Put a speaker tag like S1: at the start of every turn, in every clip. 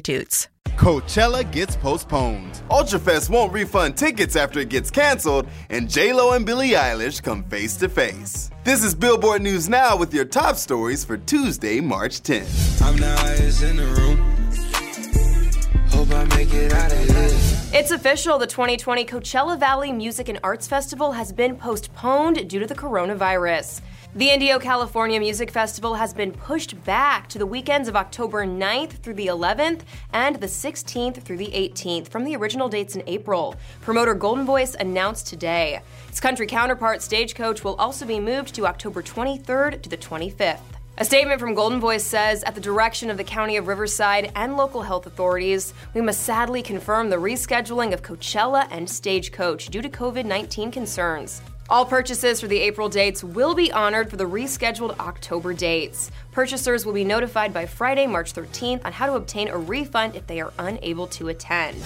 S1: substitutes.
S2: Coachella gets postponed. Ultrafest won't refund tickets after it gets canceled, and J-Lo and Billie Eilish come face to face. This is Billboard News Now with your top stories for Tuesday, March 10th.
S3: I'm the highest in the room. Hope I make it out of here.
S4: It's official. The 2020 Coachella Valley Music and Arts Festival has been postponed due to the coronavirus. The Indio California Music Festival has been pushed back to the weekends of October 9th through the 11th and the 16th through the 18th from the original dates in April. Promoter Goldenvoice announced today. Its country counterpart Stagecoach will also be moved to October 23rd to the 25th. A statement from Goldenvoice says, at the direction of the County of Riverside and local health authorities, we must sadly confirm the rescheduling of Coachella and Stagecoach due to COVID 19 concerns. All purchases for the April dates will be honored for the rescheduled October dates. Purchasers will be notified by Friday, March 13th on how to obtain a refund if they are unable to attend.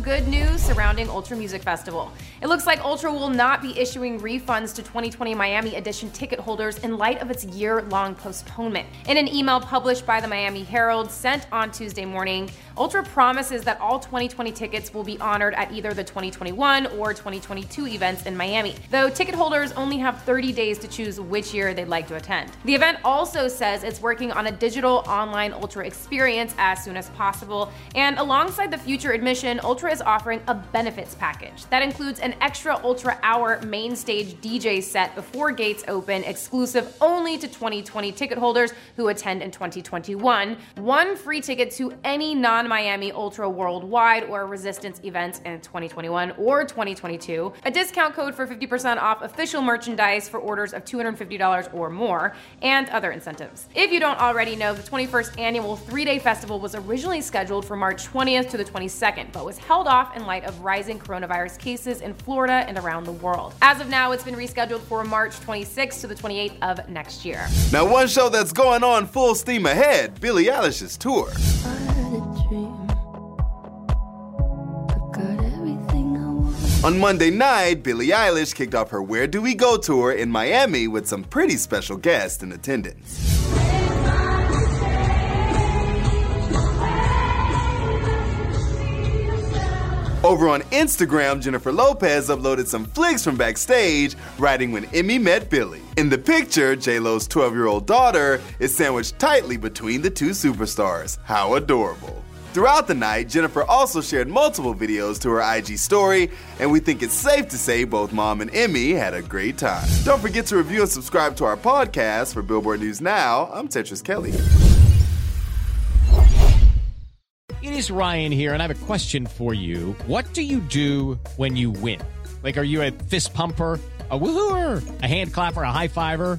S5: Good news surrounding Ultra Music Festival. It looks like Ultra will not be issuing refunds to 2020 Miami Edition ticket holders in light of its year long postponement. In an email published by the Miami Herald sent on Tuesday morning, Ultra promises that all 2020 tickets will be honored at either the 2021 or 2022 events in Miami, though ticket holders only have 30 days to choose which year they'd like to attend. The event also says it's working on a digital online Ultra experience as soon as possible, and alongside the future admission, Ultra is offering a benefits package that includes an extra Ultra Hour main stage DJ set before gates open, exclusive only to 2020 ticket holders who attend in 2021, one free ticket to any non Miami Ultra Worldwide or Resistance events in 2021 or 2022, a discount code for 50% off official merchandise for orders of $250 or more, and other incentives. If you don't already know, the 21st annual three day festival was originally scheduled for March 20th to the 22nd, but was held off in light of rising coronavirus cases in Florida and around the world. As of now, it's been rescheduled for March 26th to the 28th of next year.
S2: Now, one show that's going on full steam ahead Billie Eilish's tour. On Monday night, Billie Eilish kicked off her Where Do We Go tour in Miami with some pretty special guests in attendance. Over on Instagram, Jennifer Lopez uploaded some flicks from backstage, writing when Emme met Billie. In the picture, J-Lo's 12-year-old daughter is sandwiched tightly between the two superstars. How adorable. Throughout the night, Jennifer also shared multiple videos to her IG story, and we think it's safe to say both mom and Emme had a great time. Don't forget to review and subscribe to our podcast. For Billboard News Now, I'm Tetris Kelly.
S6: It is Ryan here, and I have a question for you. What do you do when you win? Like, are you a fist pumper? a woohooer, a hand clapper, a high fiver.